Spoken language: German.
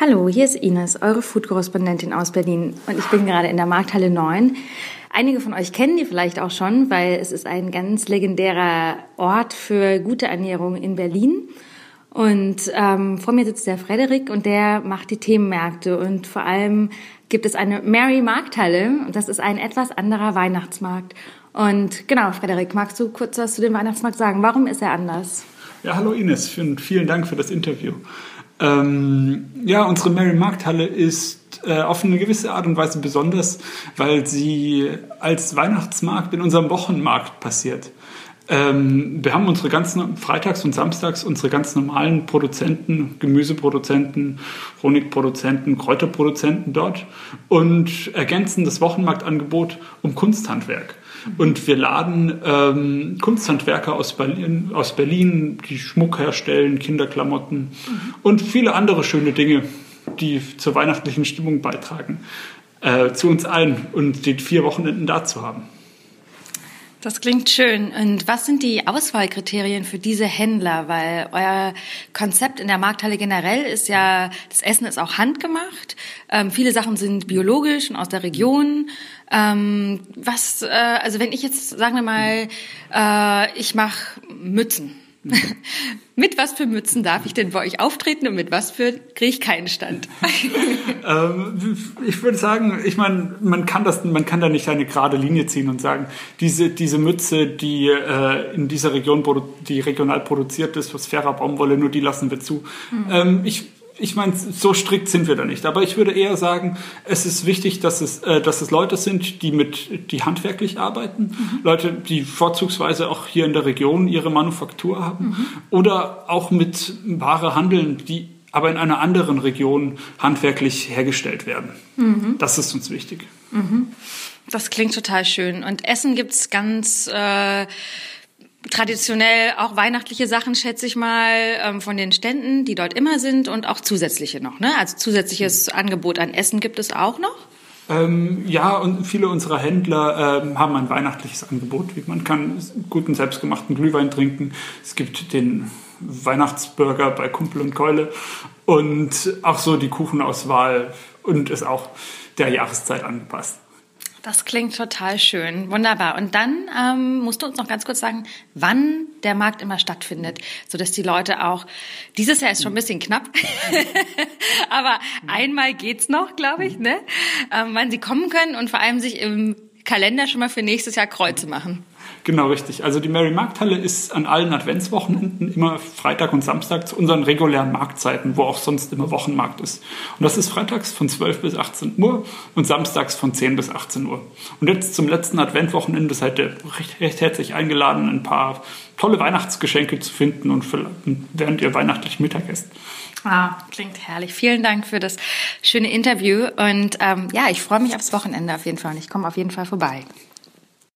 Hallo, hier ist Ines, eure Food-Korrespondentin aus Berlin und ich bin gerade in der Markthalle 9. Einige von euch kennen die vielleicht auch schon, weil es ist ein ganz legendärer Ort für gute Ernährung in Berlin. Und ähm, vor mir sitzt der Frederik und der macht die Themenmärkte und vor allem gibt es eine Mary Markthalle und das ist ein etwas anderer Weihnachtsmarkt. Und genau, Frederik, magst du kurz was zu dem Weihnachtsmarkt sagen? Warum ist er anders? Ja, hallo Ines, vielen Dank für das Interview. Ähm, ja, unsere Mary Markthalle ist äh, auf eine gewisse Art und Weise besonders, weil sie als Weihnachtsmarkt in unserem Wochenmarkt passiert. Ähm, wir haben unsere ganzen Freitags und Samstags unsere ganz normalen Produzenten, Gemüseproduzenten, Honigproduzenten, Kräuterproduzenten dort und ergänzen das Wochenmarktangebot um Kunsthandwerk. Und wir laden ähm, Kunsthandwerker aus Berlin, aus Berlin, die Schmuck herstellen, Kinderklamotten mhm. und viele andere schöne Dinge, die zur weihnachtlichen Stimmung beitragen, äh, zu uns ein und die vier Wochenenden da zu haben. Das klingt schön. Und was sind die Auswahlkriterien für diese Händler? Weil euer Konzept in der Markthalle generell ist ja, das Essen ist auch handgemacht. Ähm, viele Sachen sind biologisch und aus der Region. Ähm, was, äh, also wenn ich jetzt, sagen wir mal, äh, ich mache Mützen. Mit was für Mützen darf ich denn bei euch auftreten und mit was für kriege ich keinen Stand? ähm, ich würde sagen, ich meine, man kann das, man kann da nicht eine gerade Linie ziehen und sagen, diese, diese Mütze, die äh, in dieser Region, die regional produziert ist, aus fairer Baumwolle, nur die lassen wir zu. Mhm. Ähm, ich ich meine, so strikt sind wir da nicht. Aber ich würde eher sagen, es ist wichtig, dass es, äh, dass es Leute sind, die mit, die handwerklich arbeiten, mhm. Leute, die vorzugsweise auch hier in der Region ihre Manufaktur haben mhm. oder auch mit Ware handeln, die aber in einer anderen Region handwerklich hergestellt werden. Mhm. Das ist uns wichtig. Mhm. Das klingt total schön. Und Essen gibt's ganz äh, traditionell auch weihnachtliche Sachen, schätze ich mal, ähm, von den Ständen, die dort immer sind und auch zusätzliche noch. Ne? Also zusätzliches Angebot an Essen gibt es auch noch? Ähm, ja, und viele unserer Händler ähm, haben ein weihnachtliches Angebot. Man kann guten selbstgemachten Glühwein trinken. Es gibt den Weihnachtsburger bei Kumpel und Keule und auch so die Kuchenauswahl und ist auch der Jahreszeit angepasst. Das klingt total schön. Wunderbar. Und dann ähm, musst du uns noch ganz kurz sagen, wann der Markt immer stattfindet, sodass die Leute auch, dieses Jahr ist schon ein bisschen knapp, aber einmal geht's noch, glaube ich, ne? Ähm, wann sie kommen können und vor allem sich im Kalender schon mal für nächstes Jahr Kreuze machen. Genau, richtig. Also die Mary Markthalle ist an allen Adventswochenenden immer Freitag und Samstag zu unseren regulären Marktzeiten, wo auch sonst immer Wochenmarkt ist. Und das ist freitags von 12 bis 18 Uhr und samstags von 10 bis 18 Uhr. Und jetzt zum letzten Adventwochenende seid ihr recht, recht herzlich eingeladen, ein paar tolle Weihnachtsgeschenke zu finden und während ihr weihnachtlich Mittag esst. Ah, klingt herrlich. Vielen Dank für das schöne Interview und ähm, ja, ich freue mich aufs Wochenende auf jeden Fall und ich komme auf jeden Fall vorbei.